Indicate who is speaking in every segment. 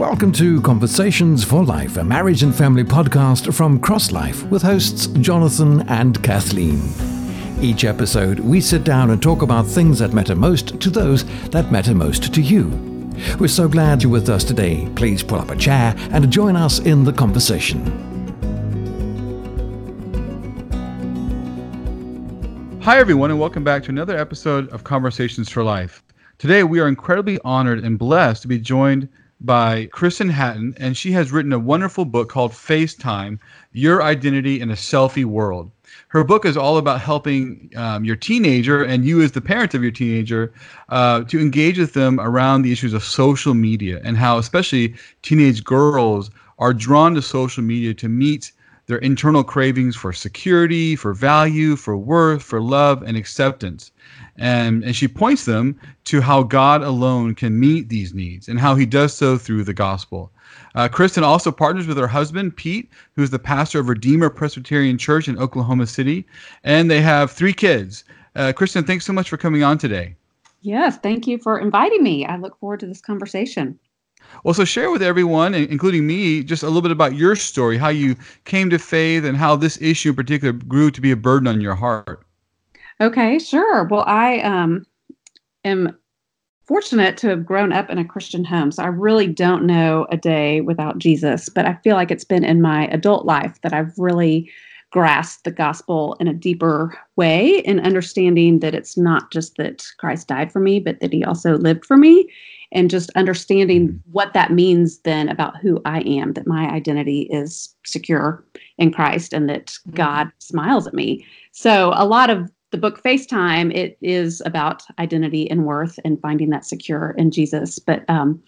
Speaker 1: Welcome to Conversations for Life, a marriage and family podcast from Cross Life with hosts Jonathan and Kathleen. Each episode, we sit down and talk about things that matter most to those that matter most to you. We're so glad you're with us today. Please pull up a chair and join us in the conversation.
Speaker 2: Hi, everyone, and welcome back to another episode of Conversations for Life. Today, we are incredibly honored and blessed to be joined by Kristen Hatton, and she has written a wonderful book called FaceTime Your Identity in a Selfie World. Her book is all about helping um, your teenager and you, as the parent of your teenager, uh, to engage with them around the issues of social media and how, especially teenage girls, are drawn to social media to meet their internal cravings for security, for value, for worth, for love, and acceptance. And, and she points them to how God alone can meet these needs and how he does so through the gospel. Uh, Kristen also partners with her husband, Pete, who's the pastor of Redeemer Presbyterian Church in Oklahoma City, and they have three kids. Uh, Kristen, thanks so much for coming on today.
Speaker 3: Yes, thank you for inviting me. I look forward to this conversation.
Speaker 2: Well, so share with everyone, including me, just a little bit about your story, how you came to faith, and how this issue in particular grew to be a burden on your heart.
Speaker 3: Okay, sure. Well, I um, am fortunate to have grown up in a Christian home. So I really don't know a day without Jesus, but I feel like it's been in my adult life that I've really grasped the gospel in a deeper way in understanding that it's not just that Christ died for me, but that he also lived for me. And just understanding mm-hmm. what that means then about who I am, that my identity is secure in Christ and that mm-hmm. God smiles at me. So, a lot of the book FaceTime, it is about identity and worth and finding that secure in Jesus. But um,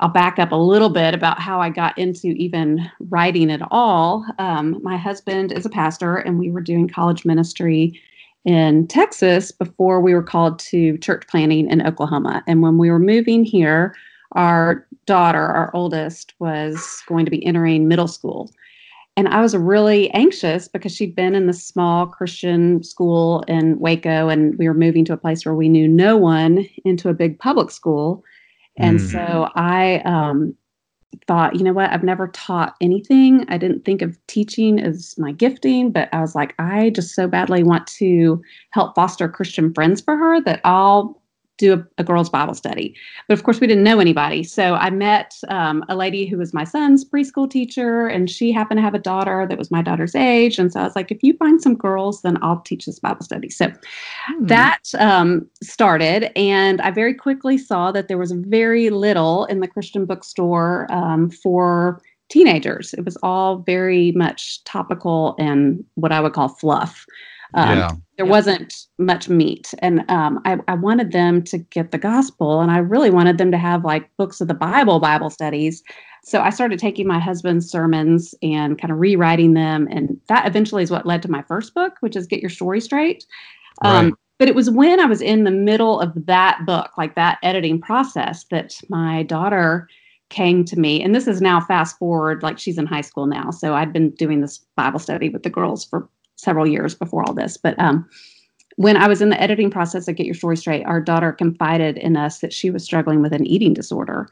Speaker 3: I'll back up a little bit about how I got into even writing at all. Um, my husband is a pastor, and we were doing college ministry in Texas before we were called to church planning in Oklahoma. And when we were moving here, our daughter, our oldest, was going to be entering middle school. And I was really anxious because she'd been in the small Christian school in Waco, and we were moving to a place where we knew no one into a big public school. And mm. so I um, thought, you know what, I've never taught anything. I didn't think of teaching as my gifting, but I was like, I just so badly want to help foster Christian friends for her that I'll do a, a, girls' Bible study. But of course, we didn't know anybody. So I met um, a lady who was my son's preschool teacher, and she happened to have a daughter that was my daughter's age. And so I was like, if you find some girls, then I'll teach this Bible study. So hmm. that um, started. And I very quickly saw that there was very little in the Christian bookstore um, for teenagers. It was all very much topical and what I would call fluff. Um, yeah. There wasn't much meat. And um, I, I wanted them to get the gospel, and I really wanted them to have like books of the Bible, Bible studies. So I started taking my husband's sermons and kind of rewriting them. And that eventually is what led to my first book, which is Get Your Story Straight. Um, right. But it was when I was in the middle of that book, like that editing process, that my daughter came to me. And this is now fast forward, like she's in high school now. So I'd been doing this Bible study with the girls for several years before all this. But um, when I was in the editing process of Get Your Story Straight, our daughter confided in us that she was struggling with an eating disorder.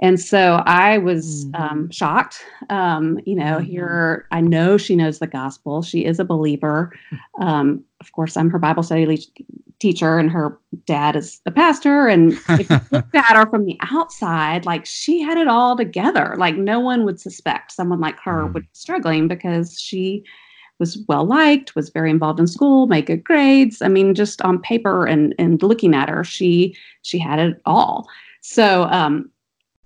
Speaker 3: And so I was mm-hmm. um, shocked. Um, you know, mm-hmm. here I know she knows the gospel. She is a believer. Um, of course, I'm her Bible study le- teacher, and her dad is a pastor. And if you looked at her from the outside, like she had it all together. Like no one would suspect someone like her mm. would be struggling because she was well liked, was very involved in school, made good grades. I mean, just on paper and and looking at her, she she had it all. So um,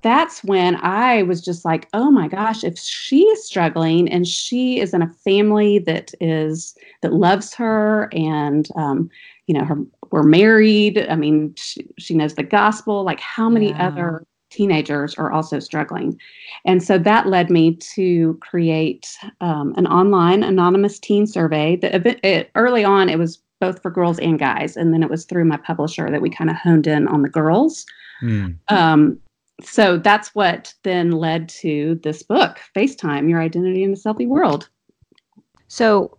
Speaker 3: that's when I was just like, oh my gosh, if she is struggling and she is in a family that is that loves her and um, you know her we're married. I mean, she, she knows the gospel. Like, how many yeah. other teenagers are also struggling. And so that led me to create um, an online anonymous teen survey. That it, early on, it was both for girls and guys, and then it was through my publisher that we kind of honed in on the girls. Mm. Um, so that's what then led to this book, FaceTime: Your Identity in a Selfie World.
Speaker 4: So,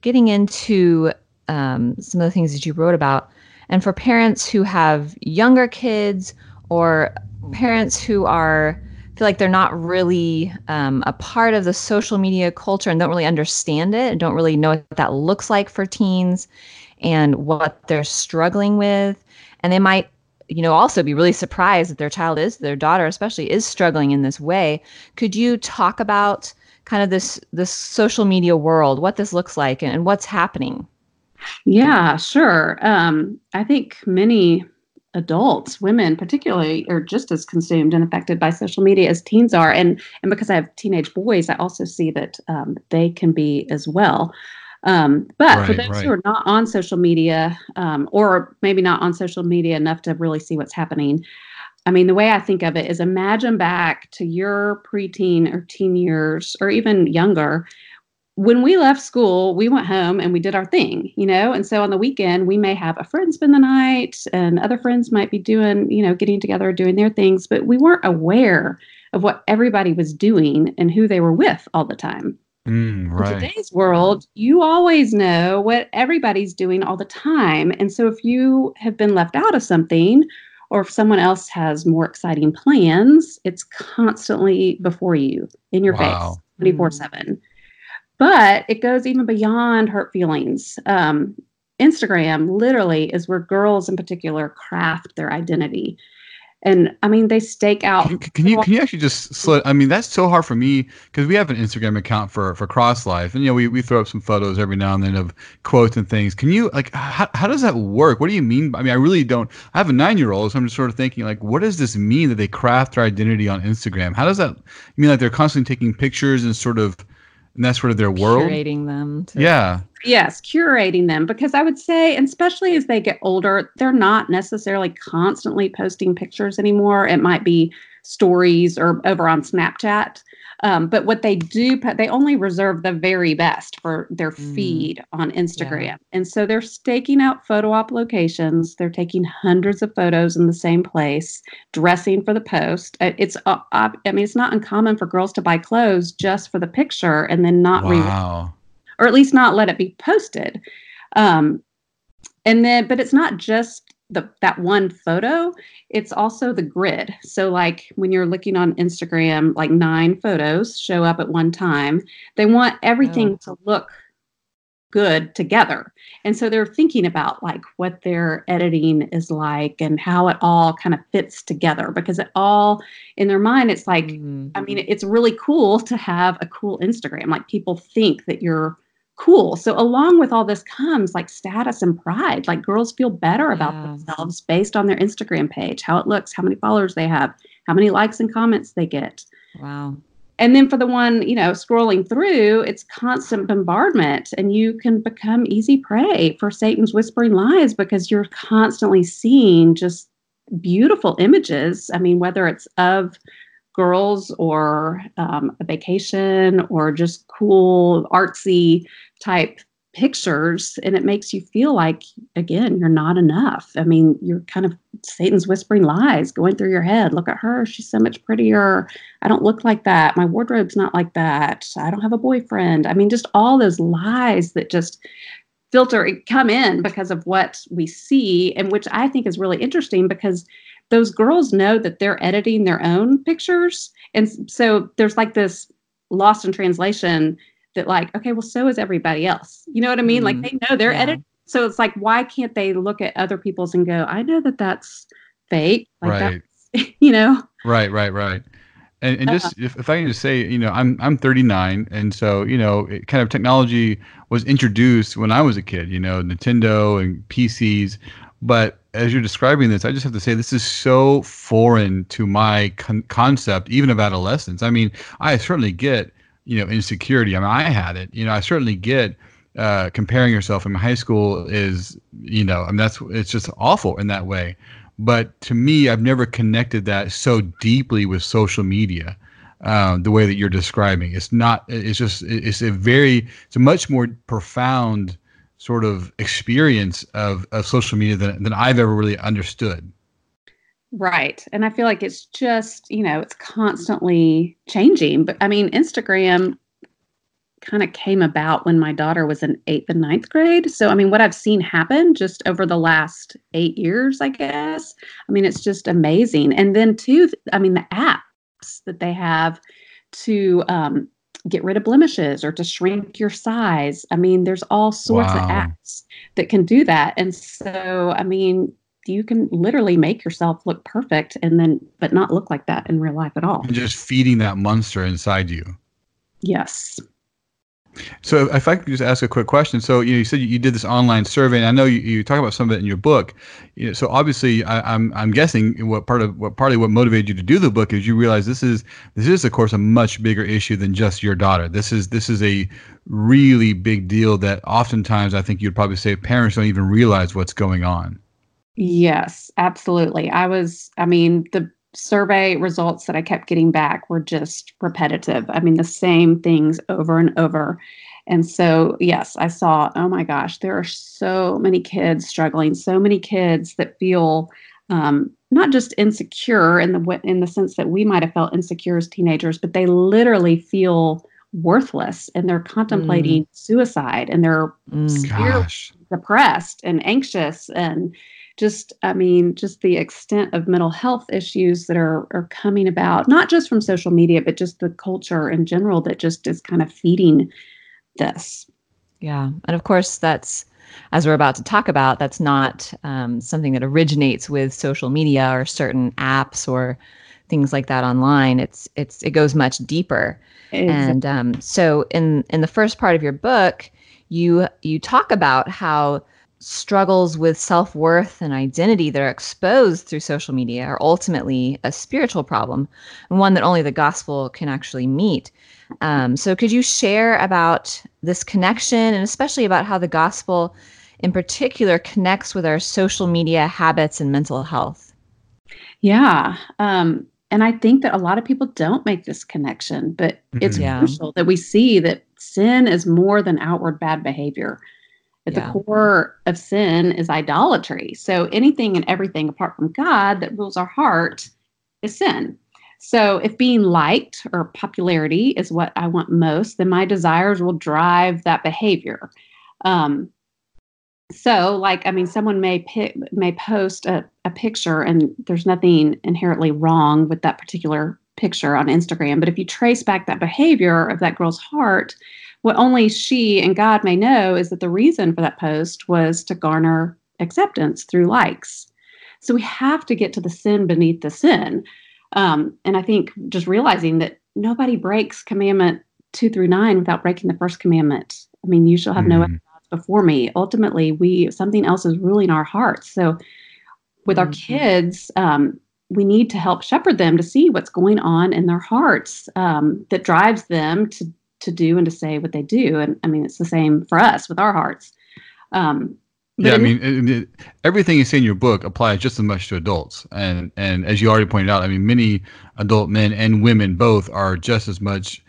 Speaker 4: getting into um, some of the things that you wrote about, and for parents who have younger kids or parents who are feel like they're not really um, a part of the social media culture and don't really understand it and don't really know what that looks like for teens and what they're struggling with. And they might, you know, also be really surprised that their child is, their daughter especially, is struggling in this way. Could you talk about kind of this this social media world, what this looks like and, and what's happening?
Speaker 3: Yeah, sure. Um, I think many adults, women particularly, are just as consumed and affected by social media as teens are. And and because I have teenage boys, I also see that um, they can be as well. Um, but right, for those right. who are not on social media, um, or maybe not on social media enough to really see what's happening, I mean, the way I think of it is imagine back to your preteen or teen years, or even younger, when we left school, we went home and we did our thing, you know? And so on the weekend, we may have a friend spend the night and other friends might be doing, you know, getting together, doing their things, but we weren't aware of what everybody was doing and who they were with all the time.
Speaker 2: Mm, right.
Speaker 3: In today's world, you always know what everybody's doing all the time. And so if you have been left out of something, or if someone else has more exciting plans, it's constantly before you in your wow. face 24 7. But it goes even beyond hurt feelings. Um, Instagram literally is where girls in particular craft their identity. And I mean, they stake out.
Speaker 2: Can, can you can you actually just? I mean, that's so hard for me because we have an Instagram account for for Cross Life, and you know, we, we throw up some photos every now and then of quotes and things. Can you like how, how does that work? What do you mean? I mean, I really don't. I have a nine year old, so I'm just sort of thinking like, what does this mean that they craft their identity on Instagram? How does that? Mean like they're constantly taking pictures and sort of and that's sort of their world?
Speaker 4: Curating them
Speaker 2: to- yeah.
Speaker 3: Yes curating them. Because i would say and especially as they get older they're not necessarily constantly posting pictures anymore. It might be stories or over on snapchat um, but what they do, they only reserve the very best for their mm. feed on Instagram. Yeah. And so they're staking out photo op locations. They're taking hundreds of photos in the same place, dressing for the post. Uh, it's, uh, I mean, it's not uncommon for girls to buy clothes just for the picture and then not
Speaker 2: wow.
Speaker 3: re- or at least not let it be posted. Um, and then, but it's not just the that one photo it's also the grid so like when you're looking on instagram like nine photos show up at one time they want everything oh. to look good together and so they're thinking about like what their editing is like and how it all kind of fits together because it all in their mind it's like mm-hmm. i mean it's really cool to have a cool instagram like people think that you're cool. So along with all this comes like status and pride. Like girls feel better about yeah. themselves based on their Instagram page, how it looks, how many followers they have, how many likes and comments they get.
Speaker 4: Wow.
Speaker 3: And then for the one, you know, scrolling through, it's constant bombardment and you can become easy prey for Satan's whispering lies because you're constantly seeing just beautiful images. I mean, whether it's of girls or um, a vacation or just cool artsy type pictures and it makes you feel like again you're not enough. I mean you're kind of satan's whispering lies going through your head. Look at her she's so much prettier. I don't look like that. My wardrobe's not like that. I don't have a boyfriend. I mean just all those lies that just filter come in because of what we see and which i think is really interesting because those girls know that they're editing their own pictures. And so there's like this lost in translation that, like, okay, well, so is everybody else. You know what I mean? Mm, like they know they're yeah. editing. So it's like, why can't they look at other people's and go, I know that that's fake. Like
Speaker 2: right.
Speaker 3: That's, you know?
Speaker 2: Right, right, right. And, and just uh-huh. if, if I can just say, you know, I'm I'm 39, and so you know, it, kind of technology was introduced when I was a kid. You know, Nintendo and PCs, but as you're describing this, I just have to say this is so foreign to my con- concept, even of adolescence. I mean, I certainly get, you know, insecurity. I mean, I had it. You know, I certainly get uh, comparing yourself in high school is, you know, I mean, that's it's just awful in that way. But to me, I've never connected that so deeply with social media. Uh, the way that you're describing, it's not. It's just. It's a very. It's a much more profound sort of experience of, of social media than, than I've ever really understood.
Speaker 3: Right. And I feel like it's just, you know, it's constantly changing. But I mean, Instagram kind of came about when my daughter was in eighth and ninth grade. So, I mean, what I've seen happen just over the last eight years, I guess, I mean, it's just amazing. And then, too, I mean, the apps that they have to um, get rid of blemishes or to shrink your size. I mean, there's all sorts wow. of apps that can do that. And so, I mean, you can literally make yourself look perfect and then but not look like that in real life at all.
Speaker 2: And just feeding that monster inside you.
Speaker 3: Yes.
Speaker 2: So if I could just ask a quick question. So you, know, you said you did this online survey, and I know you, you talk about some of it in your book. You know, so obviously, I, am I'm, I'm guessing what part of what partly what motivated you to do the book is you realize this is this is of course a much bigger issue than just your daughter. This is this is a really big deal that oftentimes I think you'd probably say parents don't even realize what's going on.
Speaker 3: Yes, absolutely. I was, I mean, the survey results that I kept getting back were just repetitive. I mean, the same things over and over. And so, yes, I saw, oh my gosh, there are so many kids struggling, so many kids that feel um, not just insecure in the in the sense that we might have felt insecure as teenagers, but they literally feel worthless and they're contemplating mm. suicide and they're mm. depressed and anxious and just i mean just the extent of mental health issues that are are coming about not just from social media but just the culture in general that just is kind of feeding this
Speaker 4: yeah and of course that's as we're about to talk about that's not um, something that originates with social media or certain apps or things like that online it's it's it goes much deeper exactly. and um, so in in the first part of your book you you talk about how struggles with self worth and identity that are exposed through social media are ultimately a spiritual problem and one that only the gospel can actually meet. Um, so, could you share about this connection and especially about how the gospel in particular connects with our social media habits and mental health?
Speaker 3: Yeah. Um, and I think that a lot of people don't make this connection, but it's yeah. crucial that we see that sin is more than outward bad behavior. At yeah. the core of sin is idolatry. So anything and everything apart from God that rules our heart is sin. So if being liked or popularity is what I want most, then my desires will drive that behavior. Um, so, like, I mean, someone may pick, may post a, a picture, and there's nothing inherently wrong with that particular picture on Instagram. But if you trace back that behavior of that girl's heart, what only she and God may know is that the reason for that post was to garner acceptance through likes. So we have to get to the sin beneath the sin. Um, and I think just realizing that nobody breaks commandment two through nine without breaking the first commandment. I mean, you shall have mm. no other gods before me. Ultimately, we something else is ruling our hearts. So with mm-hmm. our kids, um, we need to help shepherd them to see what's going on in their hearts um, that drives them to to do and to say what they do. And I mean, it's the same for us with our hearts. Um,
Speaker 2: yeah, I mean, it, it, everything you say in your book applies just as much to adults, and and as you already pointed out, I mean, many adult men and women both are just as much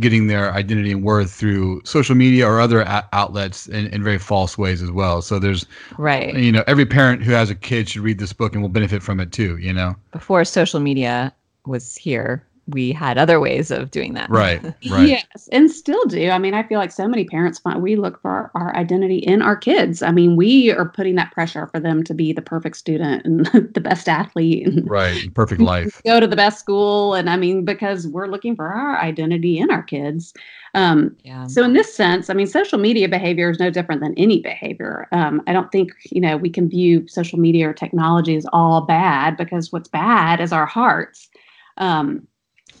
Speaker 2: getting their identity and worth through social media or other a- outlets in, in very false ways as well. So there's
Speaker 4: right,
Speaker 2: you know, every parent who has a kid should read this book and will benefit from it too. You know,
Speaker 4: before social media was here, we had other ways of doing that.
Speaker 2: Right. Right.
Speaker 3: yes, and still do. I mean, I feel like so many parents find we look for our, our, identity in our kids. I mean, we are putting that pressure for them to be the perfect student and the best athlete. And
Speaker 2: right. Perfect life.
Speaker 3: Go to the best school, and I mean, because we're looking for our identity in our kids. Um, yeah. So in this sense, I mean, social media behavior is no different than any behavior. Um, I don't think you know we can view social media or technology as all bad because what's bad is our hearts. Um,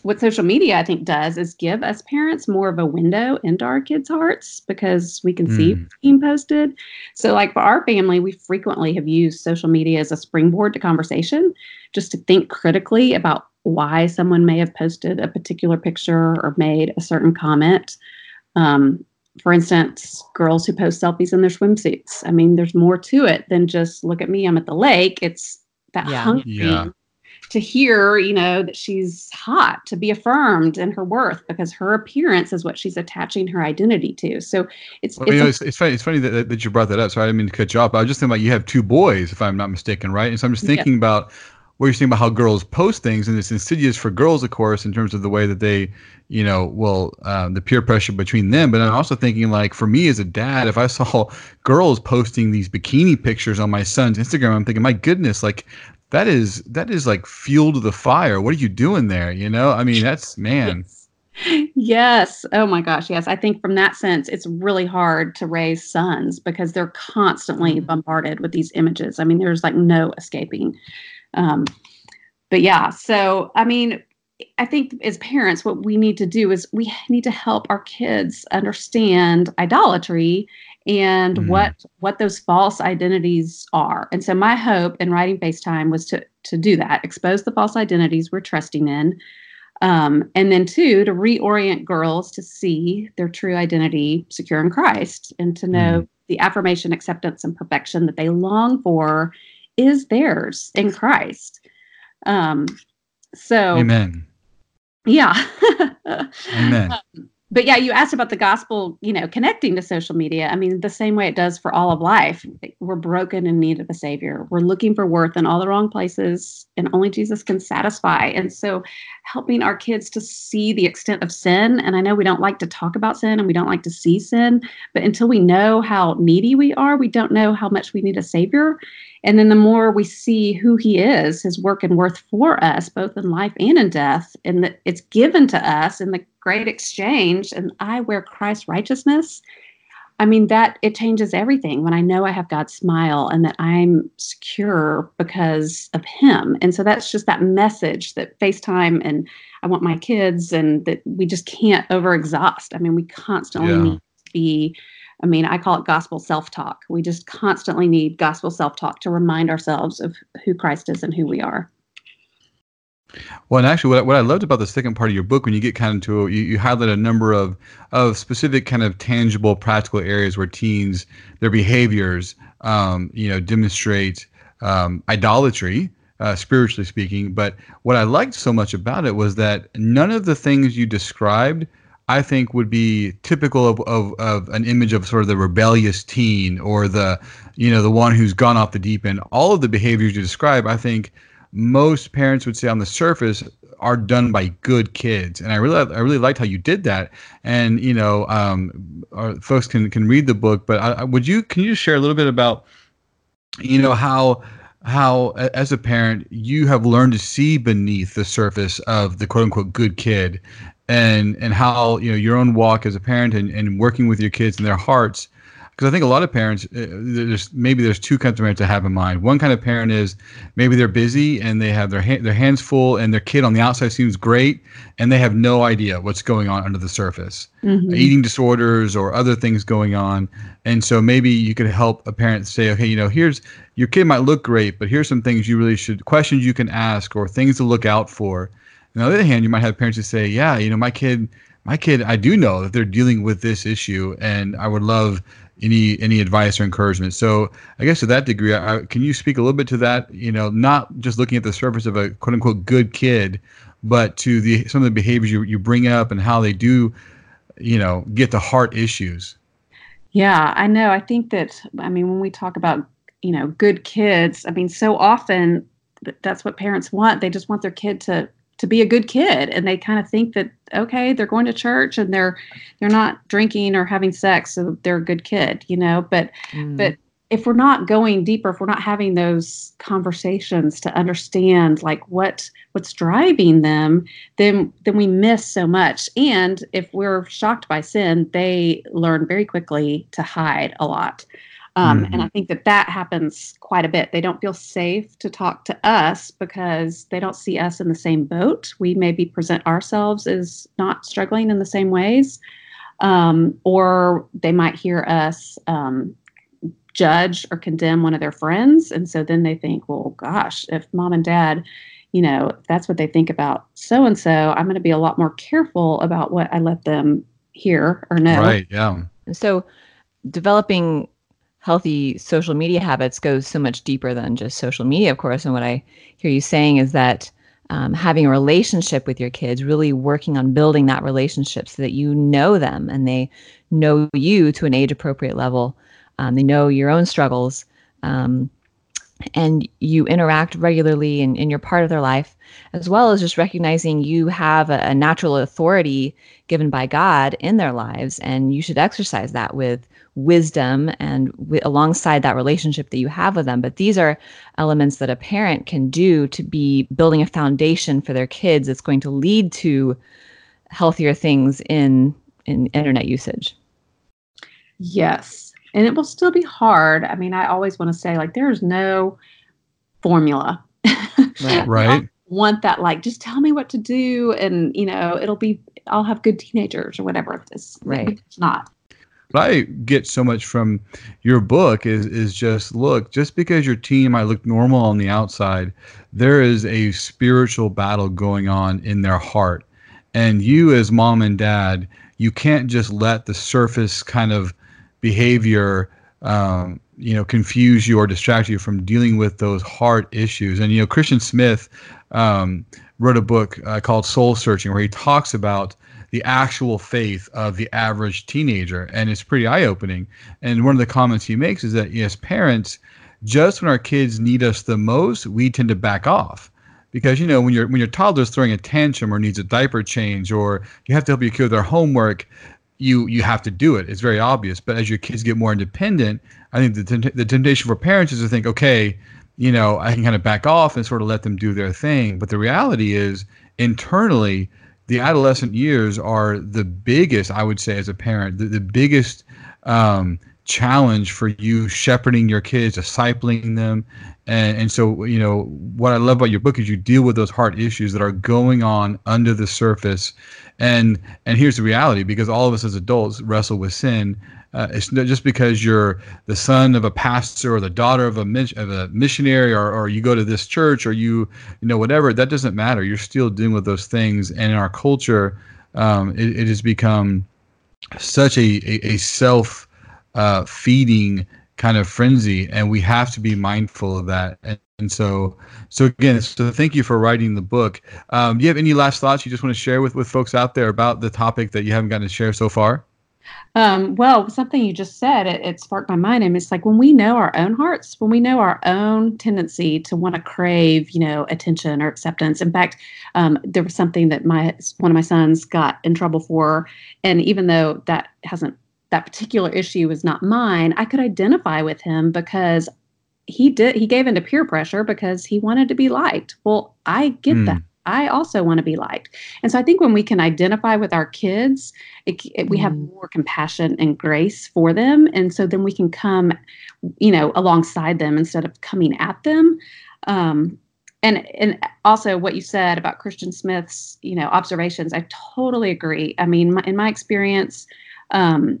Speaker 3: what social media I think does is give us parents more of a window into our kids' hearts because we can mm. see what's being posted. So, like for our family, we frequently have used social media as a springboard to conversation, just to think critically about why someone may have posted a particular picture or made a certain comment. Um, for instance, girls who post selfies in their swimsuits. I mean, there's more to it than just look at me, I'm at the lake. It's that yeah. hungry yeah to hear, you know, that she's hot, to be affirmed in her worth because her appearance is what she's attaching her identity to. So it's
Speaker 2: well, it's, you know, it's, it's, funny. It's funny that, that you brought that up. Sorry, I didn't mean to cut you off. I was just thinking about you have two boys, if I'm not mistaken, right? And so I'm just thinking yeah. about what you're saying about how girls post things, and it's insidious for girls, of course, in terms of the way that they, you know, well, um, the peer pressure between them. But I'm also thinking, like, for me as a dad, if I saw girls posting these bikini pictures on my son's Instagram, I'm thinking, my goodness, like, that is that is like fuel to the fire. What are you doing there? You know, I mean, that's man.
Speaker 3: yes. Oh my gosh. Yes. I think from that sense, it's really hard to raise sons because they're constantly mm-hmm. bombarded with these images. I mean, there's like no escaping. Um, but yeah, so I mean, I think as parents, what we need to do is we need to help our kids understand idolatry and mm. what what those false identities are. And so my hope in writing FaceTime was to to do that, expose the false identities we're trusting in, um, and then two to reorient girls to see their true identity secure in Christ and to know mm. the affirmation, acceptance, and perfection that they long for is theirs in Christ. Um, so,
Speaker 2: Amen.
Speaker 3: Yeah.
Speaker 2: Amen.
Speaker 3: Um, but yeah, you asked about the gospel, you know, connecting to social media. I mean, the same way it does for all of life. We're broken in need of a savior. We're looking for worth in all the wrong places, and only Jesus can satisfy. And so, helping our kids to see the extent of sin. And I know we don't like to talk about sin and we don't like to see sin, but until we know how needy we are, we don't know how much we need a savior. And then the more we see who he is, his work and worth for us, both in life and in death, and that it's given to us in the great exchange, and I wear Christ's righteousness. I mean, that it changes everything when I know I have God's smile and that I'm secure because of Him. And so that's just that message that FaceTime and I want my kids and that we just can't over exhaust. I mean, we constantly yeah. need to be I mean, I call it gospel self talk. We just constantly need gospel self talk to remind ourselves of who Christ is and who we are.
Speaker 2: Well, and actually, what, what I loved about the second part of your book, when you get kind of into you, you highlight a number of of specific kind of tangible, practical areas where teens their behaviors, um, you know, demonstrate um, idolatry, uh, spiritually speaking. But what I liked so much about it was that none of the things you described I think would be typical of, of, of an image of sort of the rebellious teen or the, you know, the one who's gone off the deep end. All of the behaviors you describe, I think most parents would say on the surface are done by good kids. And I really, I really liked how you did that. And, you know, um, folks can, can read the book, but I, would you, can you share a little bit about, you know, how, how as a parent you have learned to see beneath the surface of the quote unquote good kid and and how you know your own walk as a parent and, and working with your kids and their hearts because I think a lot of parents uh, there's maybe there's two kinds of parents to have in mind. One kind of parent is maybe they're busy and they have their ha- their hands full and their kid on the outside seems great and they have no idea what's going on under the surface, mm-hmm. eating disorders or other things going on. And so maybe you could help a parent say, okay, you know, here's your kid might look great, but here's some things you really should questions you can ask or things to look out for on the other hand, you might have parents who say, "Yeah, you know, my kid, my kid, I do know that they're dealing with this issue, and I would love any any advice or encouragement." So, I guess to that degree, I, can you speak a little bit to that? You know, not just looking at the surface of a quote unquote good kid, but to the some of the behaviors you you bring up and how they do, you know, get to heart issues.
Speaker 3: Yeah, I know. I think that I mean when we talk about you know good kids, I mean so often that's what parents want. They just want their kid to to be a good kid. And they kind of think that okay they're going to church and they're they're not drinking or having sex so they're a good kid you know? But mm. but if we're not going deeper if we're not having those conversations to understand like what what's driving them then then we miss so much. And if we're shocked by sin they learn very quickly to hide a lot um, mm-hmm. And I think that that happens quite a bit. They don't feel safe to talk to us because they don't see us in the same boat. We maybe present ourselves as not struggling in the same ways. Um, or they might hear us um, judge or condemn one of their friends. And so then they think, well, gosh, if mom and dad, you know, that's what they think about so and so, I'm going to be a lot more careful about what I let them hear or know.
Speaker 2: Right. Yeah.
Speaker 4: So developing healthy social media habits goes so much deeper than just social media, of course. And what I hear you saying is that um, having a relationship with your kids, really working on building that relationship so that you know them and they know you to an age appropriate level. Um, they know your own struggles. Um, and you interact regularly and, and, you're part of their life, as well as just recognizing you have a, a natural authority given by God in their lives, and you should exercise that with wisdom and w- alongside that relationship that you have with them. But these are elements that a parent can do to be building a foundation for their kids that's going to lead to healthier things in in internet usage.
Speaker 3: Yes. And it will still be hard. I mean, I always want to say, like, there's no formula.
Speaker 2: Right.
Speaker 3: want that, like, just tell me what to do. And, you know, it'll be, I'll have good teenagers or whatever. It's,
Speaker 4: right.
Speaker 3: It's not.
Speaker 2: What I get so much from your book is is just look, just because your teen might look normal on the outside, there is a spiritual battle going on in their heart. And you as mom and dad, you can't just let the surface kind of behavior um, you know confuse you or distract you from dealing with those hard issues. And you know christian smith um, wrote a book uh, called soul searching where he talks about the actual faith of the average teenager and it's pretty eye-opening. And one of the comments he makes is that as parents just when our kids need us the most we tend to back off. Because you know when your when your toddler's throwing a tantrum or needs a diaper change or you have to help your kid with their homework you you have to do it. It's very obvious. But as your kids get more independent, I think the the temptation for parents is to think, okay, you know, I can kind of back off and sort of let them do their thing. But the reality is, internally, the adolescent years are the biggest, I would say, as a parent, the, the biggest um, challenge for you shepherding your kids, discipling them. And, and so, you know, what I love about your book is you deal with those heart issues that are going on under the surface and and here's the reality: because all of us as adults wrestle with sin. Uh, it's not just because you're the son of a pastor or the daughter of a, of a missionary or, or you go to this church or you you know whatever that doesn't matter you're still dealing with those things and in our culture um, it, it, has become such a, a, a self uh, feeding kind of frenzy and we have to be mindful of that. And, and so so again so thank you for writing the book. Um, do you have any last thoughts you just want to share with with folks out there about the topic that you haven't gotten to share so far?
Speaker 3: Um, well something you just said it, it sparked my mind. And it's like when we know our own hearts when we know our own tendency to want to crave you know attention or acceptance. In fact um, there was something that my one of my sons got in trouble for and even though that hasn't that particular issue was not mine, I could identify with him because he did he gave into peer pressure because he wanted to be liked. Well, I get mm. that. I also want to be liked. And so I think when we can identify with our kids, it, it, we have hmm. more compassion and grace for them. And so then we can come, you know, alongside them instead of coming at them. Um, and and also what you said about Christian Smith's, you know, observations, I totally agree. I mean, my, in my experience, um,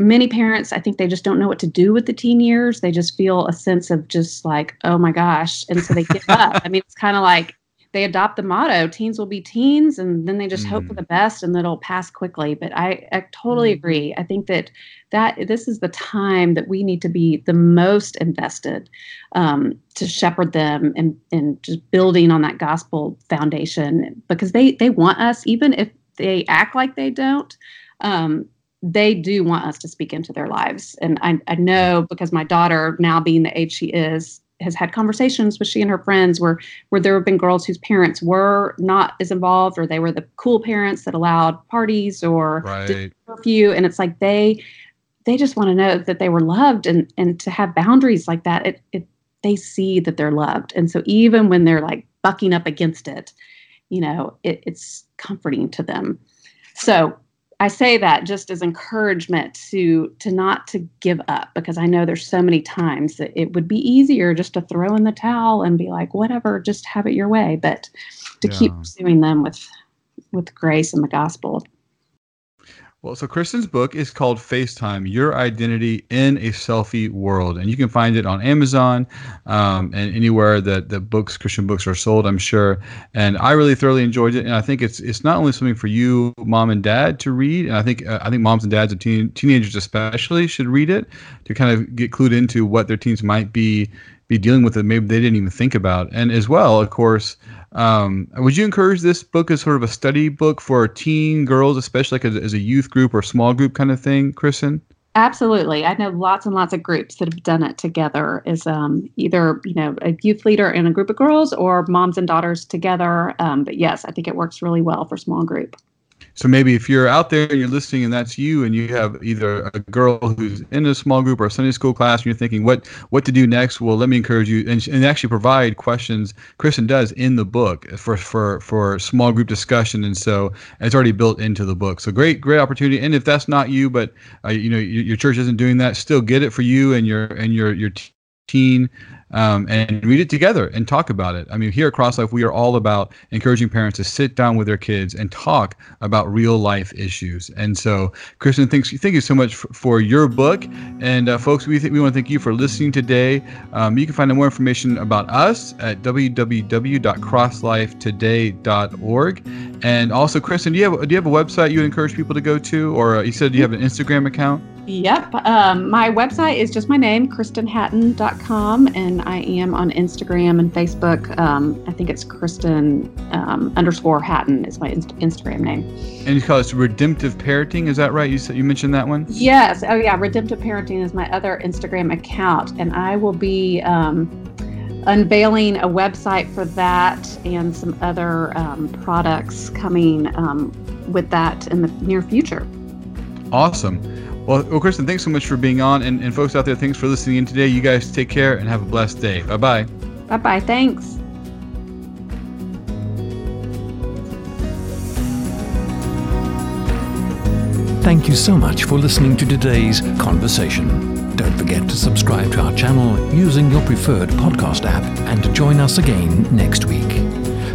Speaker 3: many parents, I think they just don't know what to do with the teen years. They just feel a sense of just like, oh my gosh. And so they give up. I mean, it's kind of like they adopt the motto teens will be teens and then they just mm. hope for mm. the best and it'll pass quickly but i, I totally mm. agree i think that that this is the time that we need to be the most invested um, to shepherd them and, and just building on that gospel foundation because they they want us even if they act like they don't um, they do want us to speak into their lives. And I, I know because my daughter, now being the age she is, has had conversations with she and her friends where where there have been girls whose parents were not as involved or they were the cool parents that allowed parties or
Speaker 2: right.
Speaker 3: curfew and it's like they they just want to know that they were loved and and to have boundaries like that it, it they see that they're loved and so even when they're like bucking up against it you know it, it's comforting to them so I say that just as encouragement to to not to give up because I know there's so many times that it would be easier just to throw in the towel and be like whatever just have it your way but to yeah. keep pursuing them with with grace and the gospel
Speaker 2: well, so Kristen's book is called FaceTime Your Identity in a Selfie World. And you can find it on Amazon um, and anywhere that the books, Christian books, are sold, I'm sure. And I really thoroughly enjoyed it. And I think it's it's not only something for you, mom and dad, to read. And I think uh, I think moms and dads of teen, teenagers especially should read it to kind of get clued into what their teens might be be dealing with that maybe they didn't even think about. And as well, of course, um, would you encourage this book as sort of a study book for teen girls, especially like as, as a youth group or small group kind of thing, Kristen?
Speaker 3: Absolutely. I know lots and lots of groups that have done it together as um, either, you know, a youth leader and a group of girls or moms and daughters together. Um, but yes, I think it works really well for small group.
Speaker 2: So maybe if you're out there and you're listening and that's you and you have either a girl who's in a small group or a Sunday school class and you're thinking what what to do next, well, let me encourage you and, and actually provide questions. Kristen does in the book for for for small group discussion, and so it's already built into the book. So great great opportunity. And if that's not you, but uh, you know your, your church isn't doing that, still get it for you and your and your your teen um, and read it together and talk about it. I mean, here at Cross Life, we are all about encouraging parents to sit down with their kids and talk about real life issues. And so, Kristen, thanks, thank you so much for, for your book. And uh, folks, we, th- we want to thank you for listening today. Um, you can find out more information about us at www.crosslifetoday.org. And also, Kristen, do you have do you have a website you would encourage people to go to, or uh, you said you have an Instagram account?
Speaker 3: Yep. Um, my website is just my name, KristenHatton.com, and I am on Instagram and Facebook. Um, I think it's Kristen um, underscore Hatton is my inst- Instagram name.
Speaker 2: And you call it Redemptive Parenting, is that right? You said you mentioned that one.
Speaker 3: Yes. Oh yeah, Redemptive Parenting is my other Instagram account, and I will be um, unveiling a website for that and some other um, products coming um, with that in the near future.
Speaker 2: Awesome. Well, well, Kristen, thanks so much for being on. And, and folks out there, thanks for listening in today. You guys take care and have a blessed day. Bye bye.
Speaker 3: Bye bye. Thanks.
Speaker 1: Thank you so much for listening to today's conversation. Don't forget to subscribe to our channel using your preferred podcast app and join us again next week.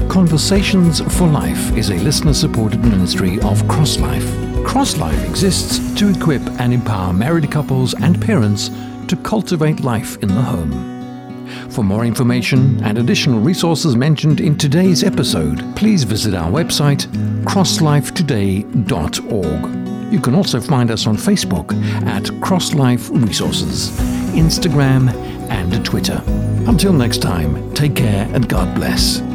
Speaker 1: Conversations for Life is a listener supported ministry of Cross Life. Cross Life exists to equip and empower married couples and parents to cultivate life in the home. For more information and additional resources mentioned in today's episode, please visit our website, crosslifetoday.org. You can also find us on Facebook at CrossLife Resources, Instagram, and Twitter. Until next time, take care and God bless.